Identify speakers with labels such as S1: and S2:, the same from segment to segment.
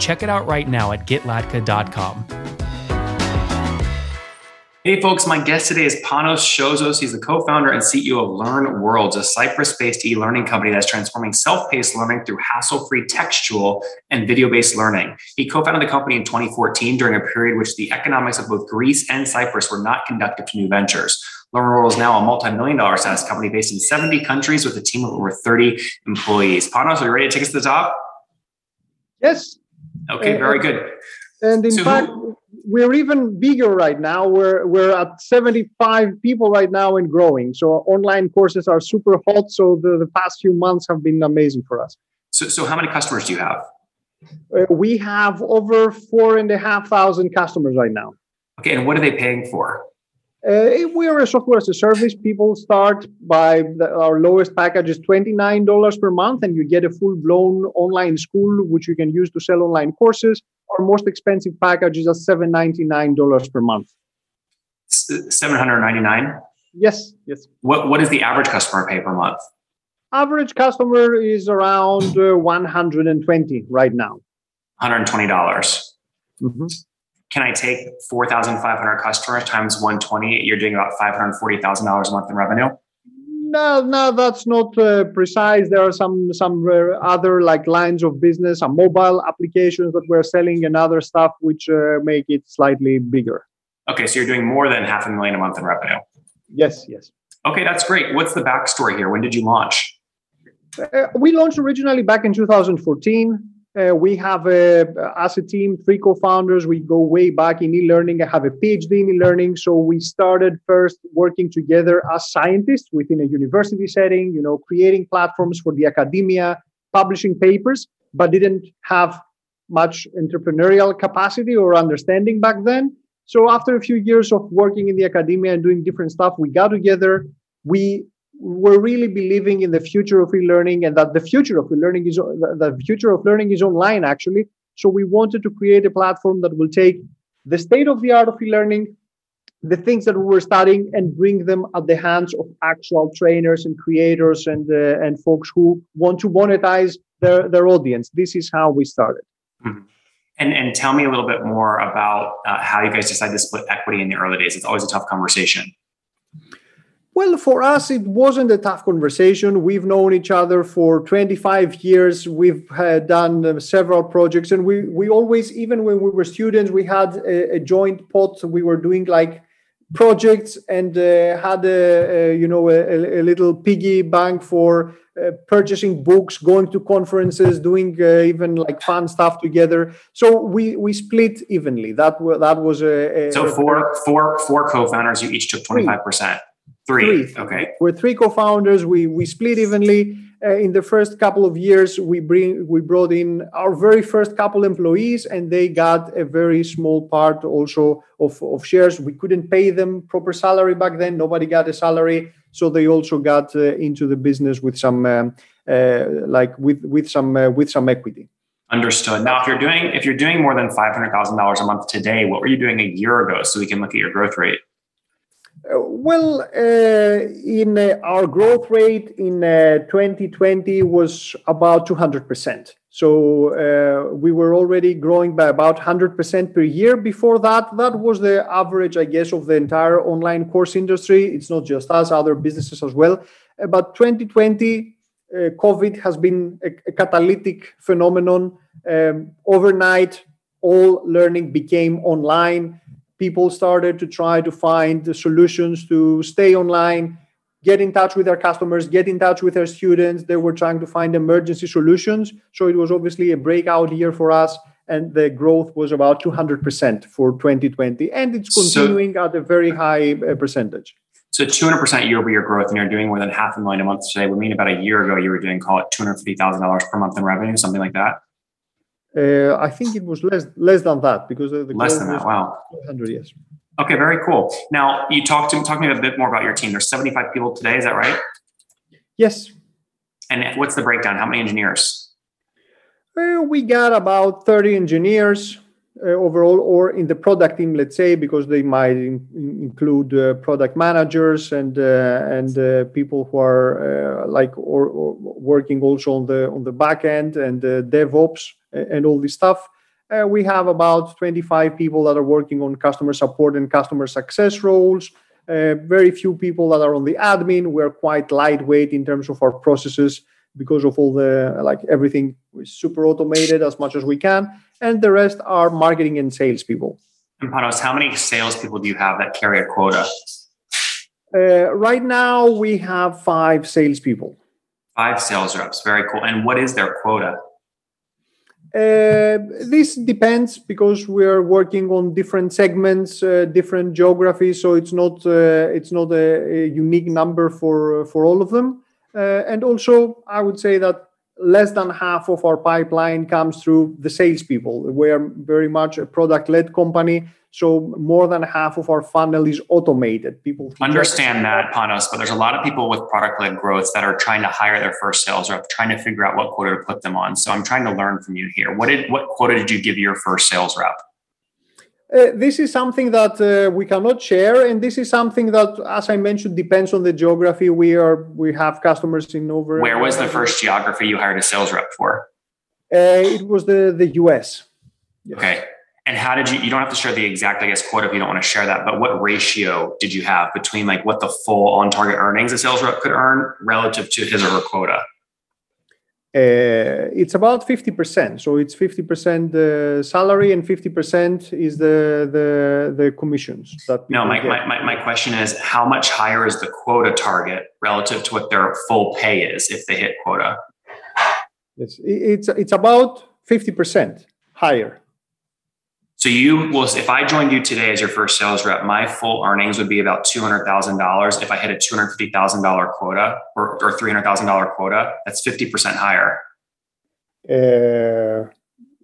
S1: Check it out right now at getlatka.com. Hey, folks, my guest today is Panos Siozos. He's the co founder and CEO of Learn Worlds, a Cyprus based e learning company that's transforming self paced learning through hassle free textual and video based learning. He co founded the company in 2014 during a period which the economics of both Greece and Cyprus were not conducive to new ventures. Learn World is now a multi million dollar SaaS company based in 70 countries with a team of over 30 employees. Panos, are you ready to take us to the top?
S2: Yes.
S1: Okay, very good.
S2: And in so fact, who, we're even bigger right now. We're we're at 75 people right now and growing. So online courses are super hot. So the, the past few months have been amazing for us.
S1: So so how many customers do you have?
S2: Uh, we have over four and a half thousand customers right now.
S1: Okay, and what are they paying for?
S2: Uh, we are a software as a service. People start by the, our lowest package is $29 per month, and you get a full blown online school, which you can use to sell online courses. Our most expensive package is at $799 per month.
S1: 799
S2: Yes, yes.
S1: What, what does the average customer pay per month?
S2: Average customer is around uh, 120 right now.
S1: 120. dollars mm-hmm can I take 4,500 customers times 120? You're doing about $540,000 a month in revenue.
S2: No, no, that's not uh, precise. There are some some uh, other like lines of business, some mobile applications that we're selling, and other stuff which uh, make it slightly bigger.
S1: Okay, so you're doing more than half a million a month in revenue.
S2: Yes, yes.
S1: Okay, that's great. What's the backstory here? When did you launch?
S2: Uh, we launched originally back in 2014. Uh, we have, a, as a team, three co-founders. We go way back in e-learning. I have a PhD in e-learning. So we started first working together as scientists within a university setting, you know, creating platforms for the academia, publishing papers, but didn't have much entrepreneurial capacity or understanding back then. So after a few years of working in the academia and doing different stuff, we got together. We we're really believing in the future of e-learning and that the future of e-learning is the future of learning is online actually. So we wanted to create a platform that will take the state of the art of e-learning the things that we were studying and bring them at the hands of actual trainers and creators and uh, and folks who want to monetize their their audience. This is how we started.
S1: Mm-hmm. and and tell me a little bit more about uh, how you guys decided to split equity in the early days. It's always a tough conversation
S2: well, for us, it wasn't a tough conversation. We've known each other for 25 years. We've uh, done uh, several projects, and we we always, even when we were students, we had a, a joint pot. We were doing like projects and uh, had a, a, you know a, a, little piggy bank for uh, purchasing books, going to conferences, doing uh, even like fun stuff together. So we we split evenly. That that was a,
S1: so four four four co-founders. You each took 25 percent. Three. three. Okay.
S2: We're three co-founders. We we split evenly. Uh, in the first couple of years, we bring we brought in our very first couple employees, and they got a very small part also of, of shares. We couldn't pay them proper salary back then. Nobody got a salary, so they also got uh, into the business with some um, uh, like with with some uh, with some equity.
S1: Understood. Now, if you're doing if you're doing more than five hundred thousand dollars a month today, what were you doing a year ago? So we can look at your growth rate.
S2: Well, uh, in uh, our growth rate in uh, 2020 was about 200%. So uh, we were already growing by about 100% per year before that. That was the average, I guess, of the entire online course industry. It's not just us, other businesses as well. Uh, but 2020, uh, COVID has been a, a catalytic phenomenon. Um, overnight, all learning became online people started to try to find the solutions to stay online get in touch with their customers get in touch with their students. They were trying to find emergency solutions. So it was obviously a breakout year for us and the growth was about 200% for 2020 and it's continuing so, at a very high uh, percentage.
S1: So 200% year over year growth and you're doing more than half a million a month today. Would mean about a year ago you were doing call it $250000 per month in revenue something like that
S2: Uh, I think it was less less than that because the, the
S1: less than that. Wow.
S2: 100 yes.
S1: Okay, very cool. Now you talked to talk to me a bit more about your team. There's 75 people today. Is that right?
S2: Yes.
S1: And what's the breakdown? How many engineers?
S2: Well, we got about 30 engineers uh, overall, or in the product team, let's say, because they might in, include uh, product managers and uh, and uh, people who are uh, like or, or, working also on the on the back end and uh, DevOps and all this stuff. we have about 25 people that are working on customer support and customer success roles. very few people that are on the admin. We're quite lightweight in terms of our processes because of all the like everything is super automated as much as we can and the rest are marketing and sales people
S1: and panos how many salespeople do you have that carry a quota
S2: uh, right now we have five salespeople
S1: five sales reps very cool and what is their quota
S2: uh, this depends because we are working on different segments, uh, different geographies. So it's not uh, it's not a, a, unique number for for all of them. Uh, and also, I would say that less than half of our pipeline comes through the salespeople. We are very much a product-led company, so more than half of our funnel is automated. People
S1: understand that, Panos, but there's a lot of people with product-led growth that are trying to hire their first sales rep, trying to figure out what quota to put them on. So I'm trying to learn from you here. What did what quota did you give your first sales rep?
S2: Uh, this is something that uh, we cannot share, and this is something that, as I mentioned, depends on the geography. We are we have customers in over.
S1: Where was the first geography you hired a sales rep for?
S2: Uh, it was the the U.S.
S1: Yes. Okay, and how did you? You don't have to share the exact, I guess, quota if you don't want to share that. But what ratio did you have between like what the full on target earnings a sales rep could earn relative to his or her quota?
S2: Uh, it's about 50% so it's 50% the salary and 50% is the the, the commissions that
S1: no my, my, my, my question is how much higher is the quota target relative to what their full pay is if they hit quota?
S2: It's it's, it's about 50% higher
S1: so you will, if I joined you today as your first sales rep, my full earnings would be about two hundred thousand dollars. If I hit a two hundred fifty thousand dollar quota or, or three hundred thousand dollar quota, that's fifty percent higher.
S2: Uh,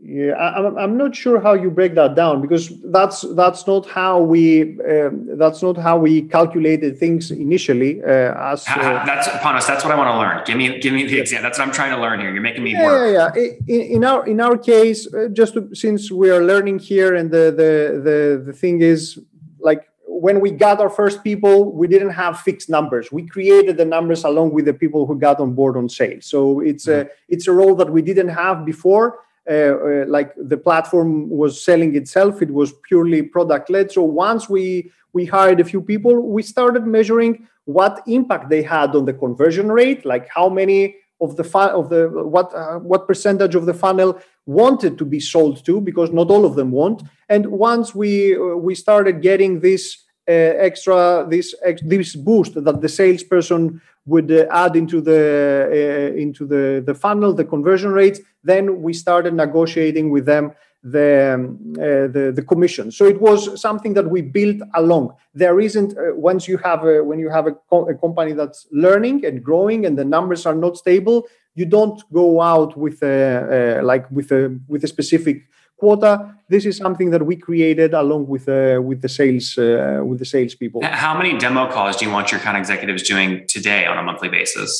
S2: yeah, I, I'm not sure how you break that down because that's that's not how we um, that's not how we calculated things initially. Uh, as
S1: uh, that's Panos, that's what I want to learn. Give me give me the example. That's what I'm trying to learn here. You're making me
S2: yeah,
S1: work.
S2: Yeah, yeah. In, in our in our case, uh, just to, since we are learning here, and the the the the thing is like when we got our first people, we didn't have fixed numbers. We created the numbers along with the people who got on board on sales. So it's mm-hmm. a it's a role that we didn't have before uh, uh, like the platform was selling itself it was purely product led so once we we hired a few people we started measuring what impact they had on the conversion rate like how many of the fu- of the what uh, what percentage of the funnel wanted to be sold to because not all of them want. And once we uh, we started getting this extra this this boost that the salesperson would uh, add into the uh, into the the funnel the conversion rates then we started negotiating with them the, um, uh, the the commission. So it was something that we built along. There isn't uh, once you have a when you have a, co- a, company that's learning and growing and the numbers are not stable you don't go out with a, uh, like with a with a specific quota. This is something that we created along with uh, with the sales uh, with the sales people.
S1: How many demo calls do you want your account executives doing today on a monthly basis?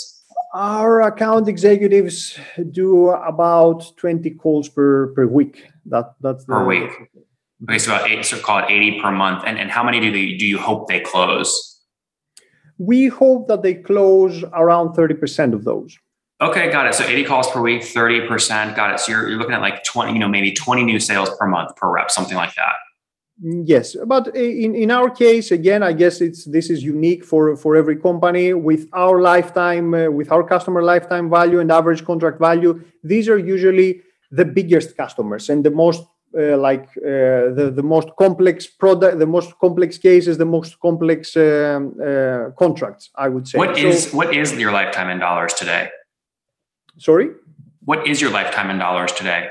S2: Our account executives do about twenty calls per per week. That that's
S1: per the, week. Okay, so about eight, so call it eighty per month. And and how many do they do you hope they close?
S2: We hope that they close around thirty percent of those.
S1: Okay, got it. So 80 calls per week, 30%. Got it. So you're, you're looking at like 20, you know, maybe 20 new sales per month per rep, something like that.
S2: Yes, but in, in our case, again, I guess it's this is unique for for every company with our lifetime, uh, with our customer lifetime value and average contract value. These are usually the biggest customers and the most uh, like uh, the the most complex product, the most complex cases, the most complex um, uh, contracts. I would say.
S1: What so, is what is your lifetime in dollars today?
S2: Sorry?
S1: What is your lifetime in dollars today?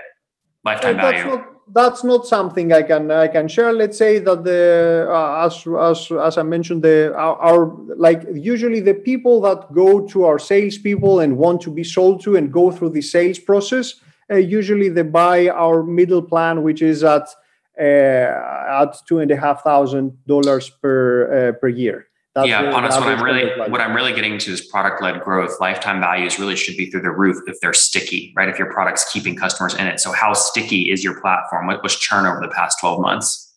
S1: Lifetime
S2: that's
S1: value?
S2: Not, that's not something I can I can share. Let's say that the uh, as as as I mentioned the our, our, like usually the people that go to our salespeople and want to be sold to and go through the sales process uh, usually they buy our middle plan, which is at uh, at two and a half thousand dollars per uh, per year.
S1: That's yeah, Panos, what I'm really what I'm really getting to is product led growth. Lifetime values really should be through the roof if they're sticky, right? If your product's keeping customers in it. So how sticky is your platform? What was churn over the past 12 months?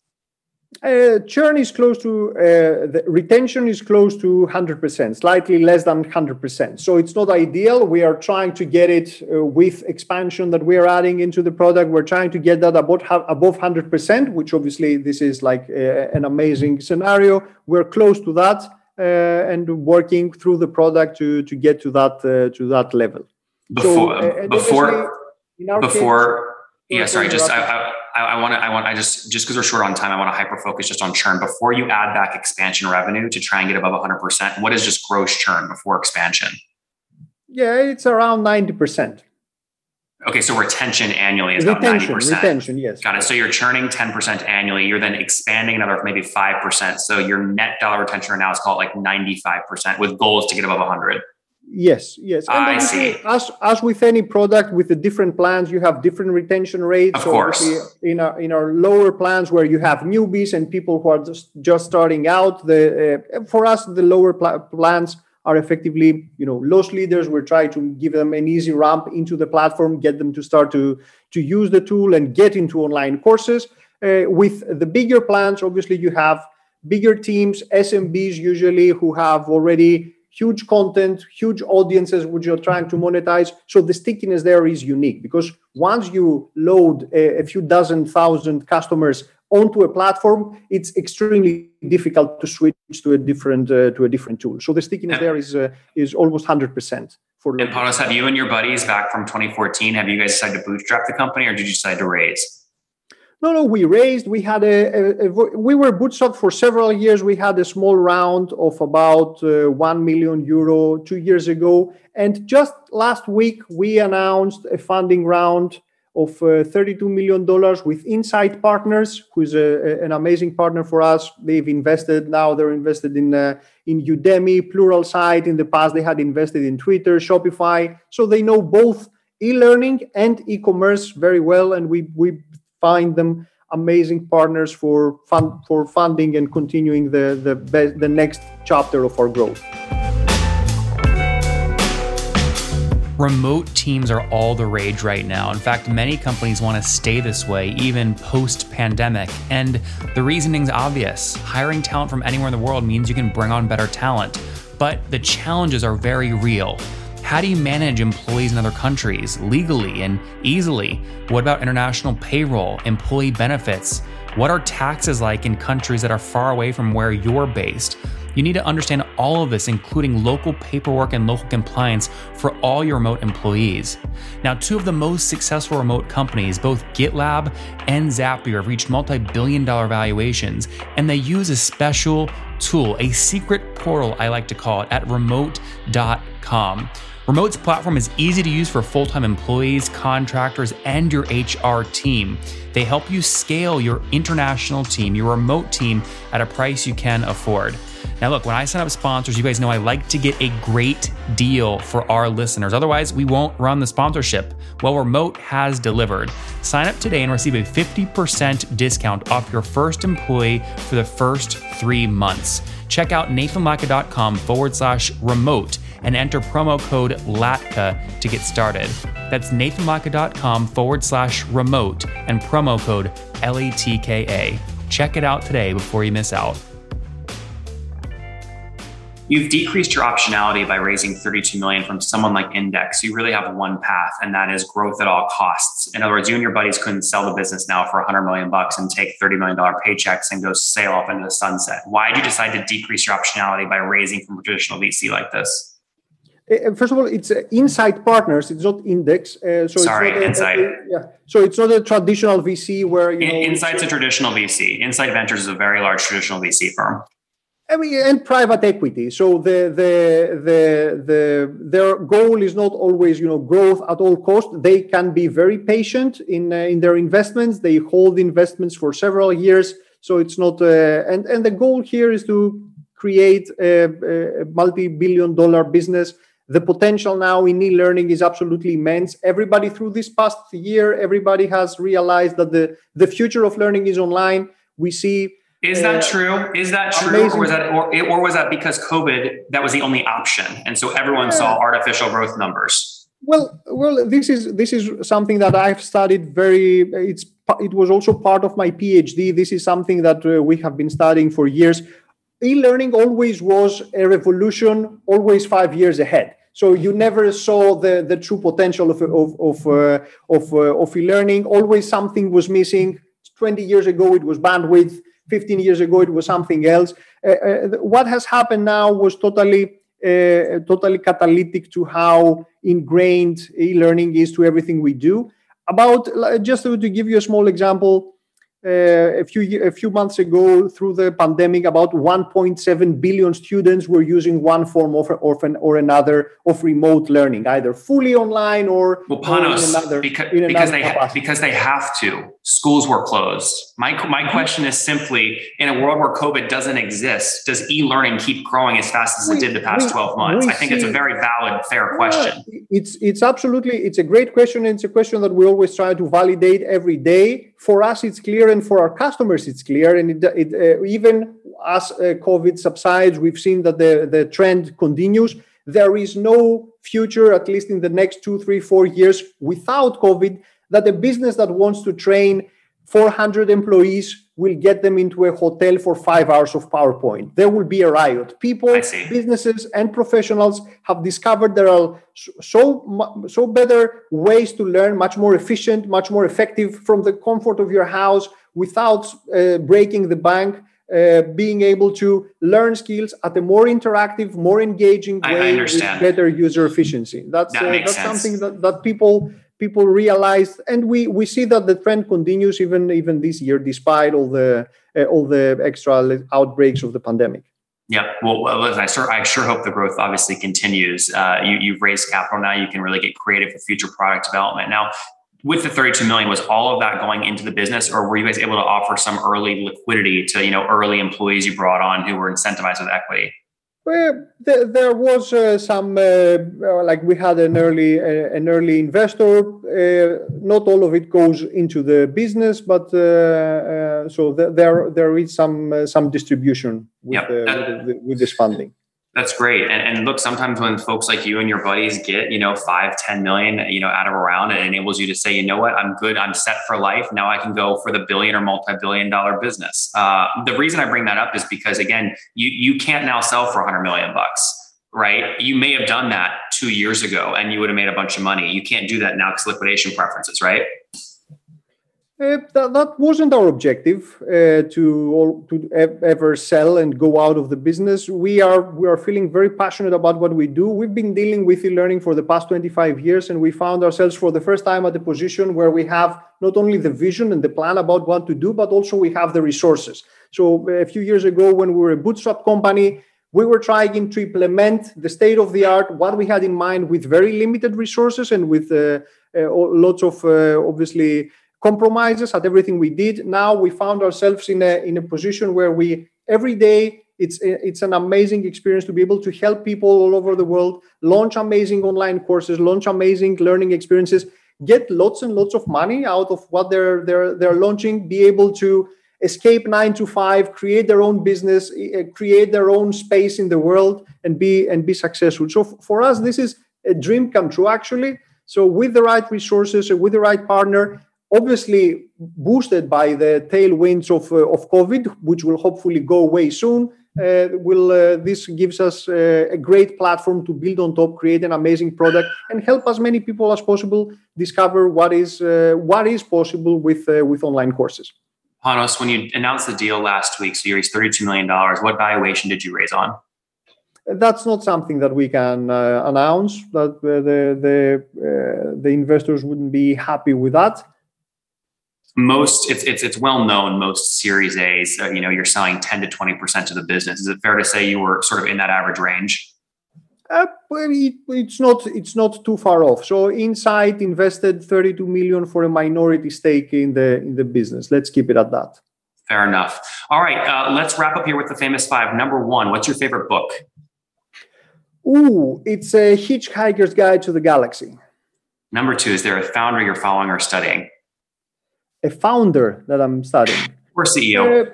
S2: Uh, churn is close to uh, the retention is close to 100%, slightly less than 100%. So it's not ideal. We are trying to get it uh, with expansion that we are adding into the product. We're trying to get that above above 100%, which obviously this is like uh, an amazing scenario. We're close to that uh, and working through the product to to get to that uh, to that level.
S1: Before so, before before case, yeah, sorry, just I, I I, want to, I want, I just, just because we're short on time, I want to hyper focus just on churn before you add back expansion revenue to try and get above 100%. What is just gross churn before expansion?
S2: Yeah, it's around 90%.
S1: Okay, so retention annually is
S2: retention,
S1: about
S2: 90%. Retention, yes.
S1: Got it. So you're churning 10% annually. You're then expanding another maybe 5%. So your net dollar retention right now is called like 95% with goals to get above 100.
S2: Yes, yes.
S1: And I see.
S2: As as with any product, with the different plans, you have different retention rates.
S1: Of course.
S2: In our in our lower plans, where you have newbies and people who are just just starting out, the uh, for us the lower pl- plans are effectively you know loss leaders. We're trying to give them an easy ramp into the platform, get them to start to to use the tool and get into online courses. Uh, with the bigger plans, obviously you have bigger teams, SMBs usually who have already huge content, huge audiences which you're trying to monetize. So the stickiness there is unique because once you load a, a few dozen thousand customers onto a platform, it's extremely difficult to switch to a different uh, to a different tool. So the stickiness yeah. there is uh, is almost hundred percent.
S1: For and Panos, have you and your buddies back from 2014? Have you guys decided to bootstrap the company, or did you decide to raise?
S2: No, no, we raised. We had a, a, a, we were bootstrapped for several years. We had a small round of about uh, one million euro two years ago, and just last week we announced a funding round of uh, 32 million dollars with Insight Partners, who's a, an amazing partner for us. They've invested now. They're invested in uh, in Udemy, Pluralsight. In the past, they had invested in Twitter, Shopify, so they know both e-learning and e-commerce very well, and we we find them amazing partners for fund for funding and continuing the the best, the next chapter of our growth.
S1: Remote teams are all the rage right now. In fact, many companies want to stay this way even post pandemic. And the reasoning's obvious. Hiring talent from anywhere in the world means you can bring on better talent. But the challenges are very real. How do you manage employees in other countries legally and easily? What about international payroll, employee benefits? What are taxes like in countries that are far away from where you're based? You need to understand all of this, including local paperwork and local compliance for all your remote employees. Now, two of the most successful remote companies, both GitLab and Zapier, have reached multi billion dollar valuations, and they use a special tool, a secret portal, I like to call it, at remote.com. Remote's platform is easy to use for full time employees, contractors, and your HR team. They help you scale your international team, your remote team, at a price you can afford. Now, look, when I sign up sponsors, you guys know I like to get a great deal for our listeners. Otherwise, we won't run the sponsorship. Well, Remote has delivered. Sign up today and receive a 50% discount off your first employee for the first three months. Check out nathanlatka.com forward slash remote and enter promo code LATKA to get started. That's nathanlatka.com forward slash remote and promo code LATKA. Check it out today before you miss out. You've decreased your optionality by raising 32 million from someone like Index. You really have one path, and that is growth at all costs. In other words, you and your buddies couldn't sell the business now for 100 million bucks and take 30 million dollar paychecks and go sail off into the sunset. Why did you decide to decrease your optionality by raising from a traditional VC like this?
S2: Uh, first of all, it's uh, Insight Partners. It's not Index.
S1: Uh, so Sorry,
S2: it's
S1: not
S2: a, A, yeah. So it's not a traditional VC where you know.
S1: Insight's a traditional VC. Insight Ventures is a very large traditional VC firm.
S2: I mean, and private equity. So the the the the their goal is not always you know growth at all cost. They can be very patient in uh, in their investments. They hold investments for several years. So it's not uh, and and the goal here is to create a, a multi-billion dollar business the potential now in e-learning is absolutely immense everybody through this past year everybody has realized that the the future of learning is online we see
S1: is that uh, true? Is that true, or was that, or, or, was that because COVID that was the only option, and so everyone yeah. saw artificial growth numbers?
S2: Well, well, this is this is something that I've studied very. It's it was also part of my PhD. This is something that uh, we have been studying for years. E-learning always was a revolution, always five years ahead. So you never saw the, the true potential of of of uh, of, uh, of e-learning. Always something was missing. Twenty years ago, it was bandwidth 15 years ago it was something else uh, uh, what has happened now was totally uh, totally catalytic to how ingrained e-learning is to everything we do about just to, to give you a small example uh, a few a few months ago through the pandemic about 1.7 billion students were using one form of or, or another of remote learning either fully online or,
S1: well, Panos, or in another, because, in because they capacity. because they have to. Schools were closed. My my question is simply in a world where covid doesn't exist does e-learning keep growing as fast as we, it did the past we, 12 months? i think see, it's a very valid fair question.
S2: it's it's absolutely it's a great question and it's a question that we always try to validate every day for us it's clear and for our customers it's clear and it, it uh, even as uh, covid subsides we've seen that the, the trend continues. There is no future at least in the next two three four years without covid that a business that wants to train 400 employees will get them into a hotel for five hours of PowerPoint. There will be a riot. People, businesses, and professionals have discovered there are so so better ways to learn, much more efficient, much more effective from the comfort of your house without uh, breaking the bank. Uh, being able to learn skills at a more interactive, more engaging way with better user efficiency. That's that uh, that's sense. something that, that people people realized and we we see that the trend continues even even this year despite all the uh, all the extra outbreaks of the pandemic
S1: yeah, well, I sure, I sure hope the growth obviously continues. Uh, you, you've raised capital now; you can really get creative with future product development. Now, with the 32 million, was all of that going into the business, or were you guys able to offer some early liquidity to you know early employees you brought on who were incentivized with equity?
S2: Well, there, there was uh, some uh, uh, like we had an early uh, an early investor. Uh, not all of it goes into the business, but uh, so th- there there is some some distribution with, that, with, with this funding.
S1: That's great. And, and look, sometimes when folks like you and your buddies get, you know, five, 10 million, you know, out of a round, it enables you to say, you know what, I'm good. I'm set for life. Now I can go for the billion or multi-billion dollar business. Uh, the reason I bring that up is because again, you, you can't now sell for 100 million bucks right? You may have done that two years ago and you would have made a bunch of money. You can't do that now because liquidation preferences, right?
S2: Uh, that, that, wasn't our objective uh, to to ever sell and go out of the business. We are we are feeling very passionate about what we do. We've been dealing with e-learning for the past 25 years, and we found ourselves for the first time at a position where we have not only the vision and the plan about what to do, but also we have the resources. So a few years ago, when we were a bootstrap company, we were trying to implement the state of the art, what we had in mind, with very limited resources and with uh, uh, lots of uh, obviously compromises at everything we did. Now we found ourselves in a in a position where we every day it's it's an amazing experience to be able to help people all over the world launch amazing online courses, launch amazing learning experiences, get lots and lots of money out of what they're they're they're launching, be able to escape 9 to 5 create their own business create their own space in the world and be and be successful so for us this is a dream come true actually so with the right resources with the right partner obviously boosted by the tailwinds of, uh, of COVID, which will hopefully go away soon. Uh, will uh, this gives us uh, a great platform to build on top, create an amazing product, and help as many people as possible discover what is uh, what is possible with uh, with online courses.
S1: Panos, when you announced the deal last week, so you raised thirty-two million dollars. What valuation did you raise on?
S2: That's not something that we can announce. That the the the investors wouldn't be happy with that
S1: most it's, it's, it's well known most series a's uh, you know you're selling 10 to 20 percent of the business. Is it fair to say you were sort of in that average range?
S2: Uh, it's not it's not too far off. So insight invested 32 million for a minority stake in the in the business. Let's keep it at that.
S1: Fair enough. All right uh, let's wrap up here with the famous five. Number one what's your favorite book?
S2: Ooh, it's a Hitchhiker's Guide to the Galaxy.
S1: Number two, is there a founder you're following or studying?
S2: A founder that I'm studying.
S1: Or CEO?
S2: Uh,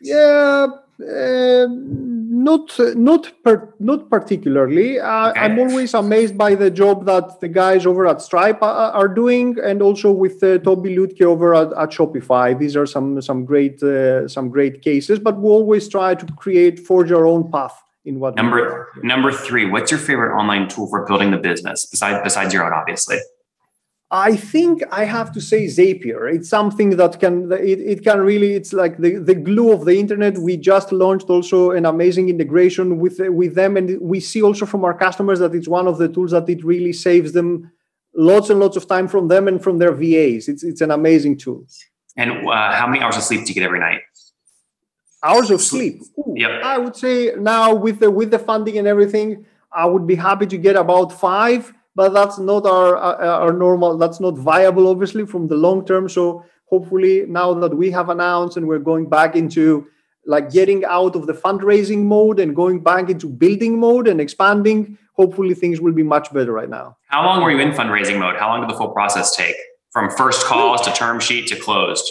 S2: yeah, uh, not not per, not particularly. Uh, okay. I'm always amazed by the job that the guys over at Stripe are, are doing, and also with uh, Tobi Lutke over at, at, Shopify. These are some some great uh, some great cases, but we always try to create forge our own path in what
S1: number number three what's your favorite online tool for building the business besides besides your own obviously
S2: I think I have to say Zapier. It's something that can it, it can really it's like the, the glue of the internet. We just launched also an amazing integration with with them, and we see also from our customers that it's one of the tools that it really saves them lots and lots of time from them and from their VAs. It's it's an amazing tool.
S1: And uh, how many hours of sleep do you get every night?
S2: Hours of sleep. Ooh, yep. I would say now with the with the funding and everything, I would be happy to get about five but that's not our our normal that's not viable obviously from the long term. So hopefully now that we have announced and we're going back into like getting out of the fundraising mode and going back into building mode and expanding hopefully things will be much better right now.
S1: How long were you in fundraising mode? How long did the full process take? From first calls to term sheet to closed?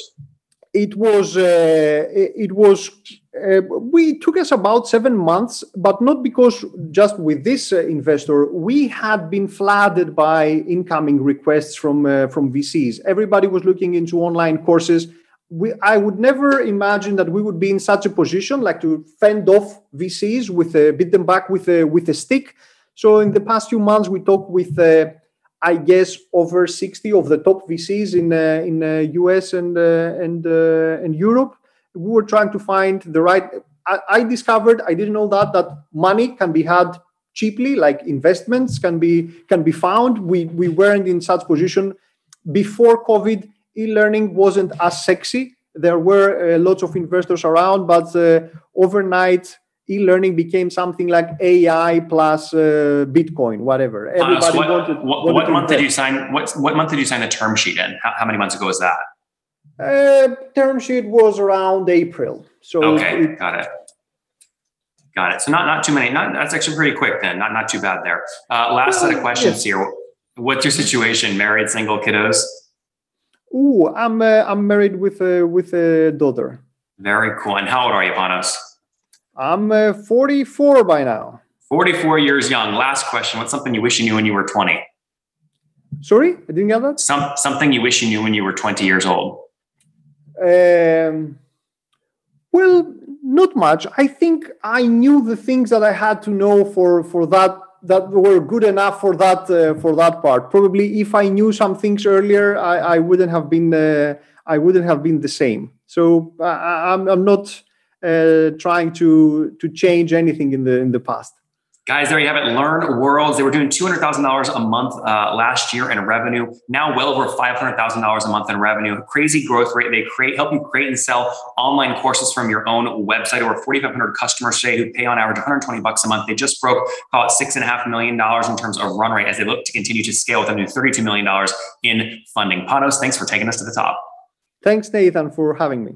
S2: It was uh, it was uh, we took us about seven months, but not because just with this uh, investor. We had been flooded by incoming requests from uh, from VCs. Everybody was looking into online courses. We, I would never imagine that we would be in such a position, like to fend off VCs with a, beat them back with a with a stick. So in the past few months, we talked with. Uh, I guess over 60 of the top VCs in uh, in US uh, and and and Europe, we were trying to find the right I, I, discovered i didn't know that that money can be had cheaply like investments can be can be found. We we weren't in such position. Before covid e-learning wasn't as sexy. There were uh, lots of investors around but uh, overnight e-learning became something like ai plus uh, bitcoin whatever.
S1: Everybody what, wanted, what, wanted what month invest. did you sign what, what month did you sign the term sheet in? How, how many months ago was that
S2: uh, term sheet was around April. So
S1: okay, it, got it. Got it. So not not too many. Not that's actually pretty quick then. Not not too bad there. Uh, last set of questions yes. here. What's your situation? Married, single, kiddos?
S2: Ooh, I'm uh, I'm married with a with a daughter.
S1: Very cool. And how old are you, Panos?
S2: I'm uh, 44 by now.
S1: 44 years young. Last question. What's something you wish you knew when you were 20?
S2: Sorry, I didn't get that.
S1: Some something you wish you knew when you were 20 years old.
S2: Um, well, not much. I think I knew the things that I had to know for for that that were good enough for that uh, for that part. Probably, if I knew some things earlier, I, I wouldn't have been uh, I wouldn't have been the same. So I, I'm I'm not uh, trying to to change anything in the in the past.
S1: Guys, there you have it. Learn Worlds. They were doing $200,000 a month uh, last year in revenue. Now, well over $500,000 a month in revenue. Crazy growth rate. They create, help you create and sell online courses from your own website. Over 4,500 customers today who pay on average 120 bucks a month. They just broke about six and a half million dollars in terms of run rate as they look to continue to scale with a new $32 million in funding. Panos, thanks for taking us to the top.
S2: Thanks, Nathan, for having me.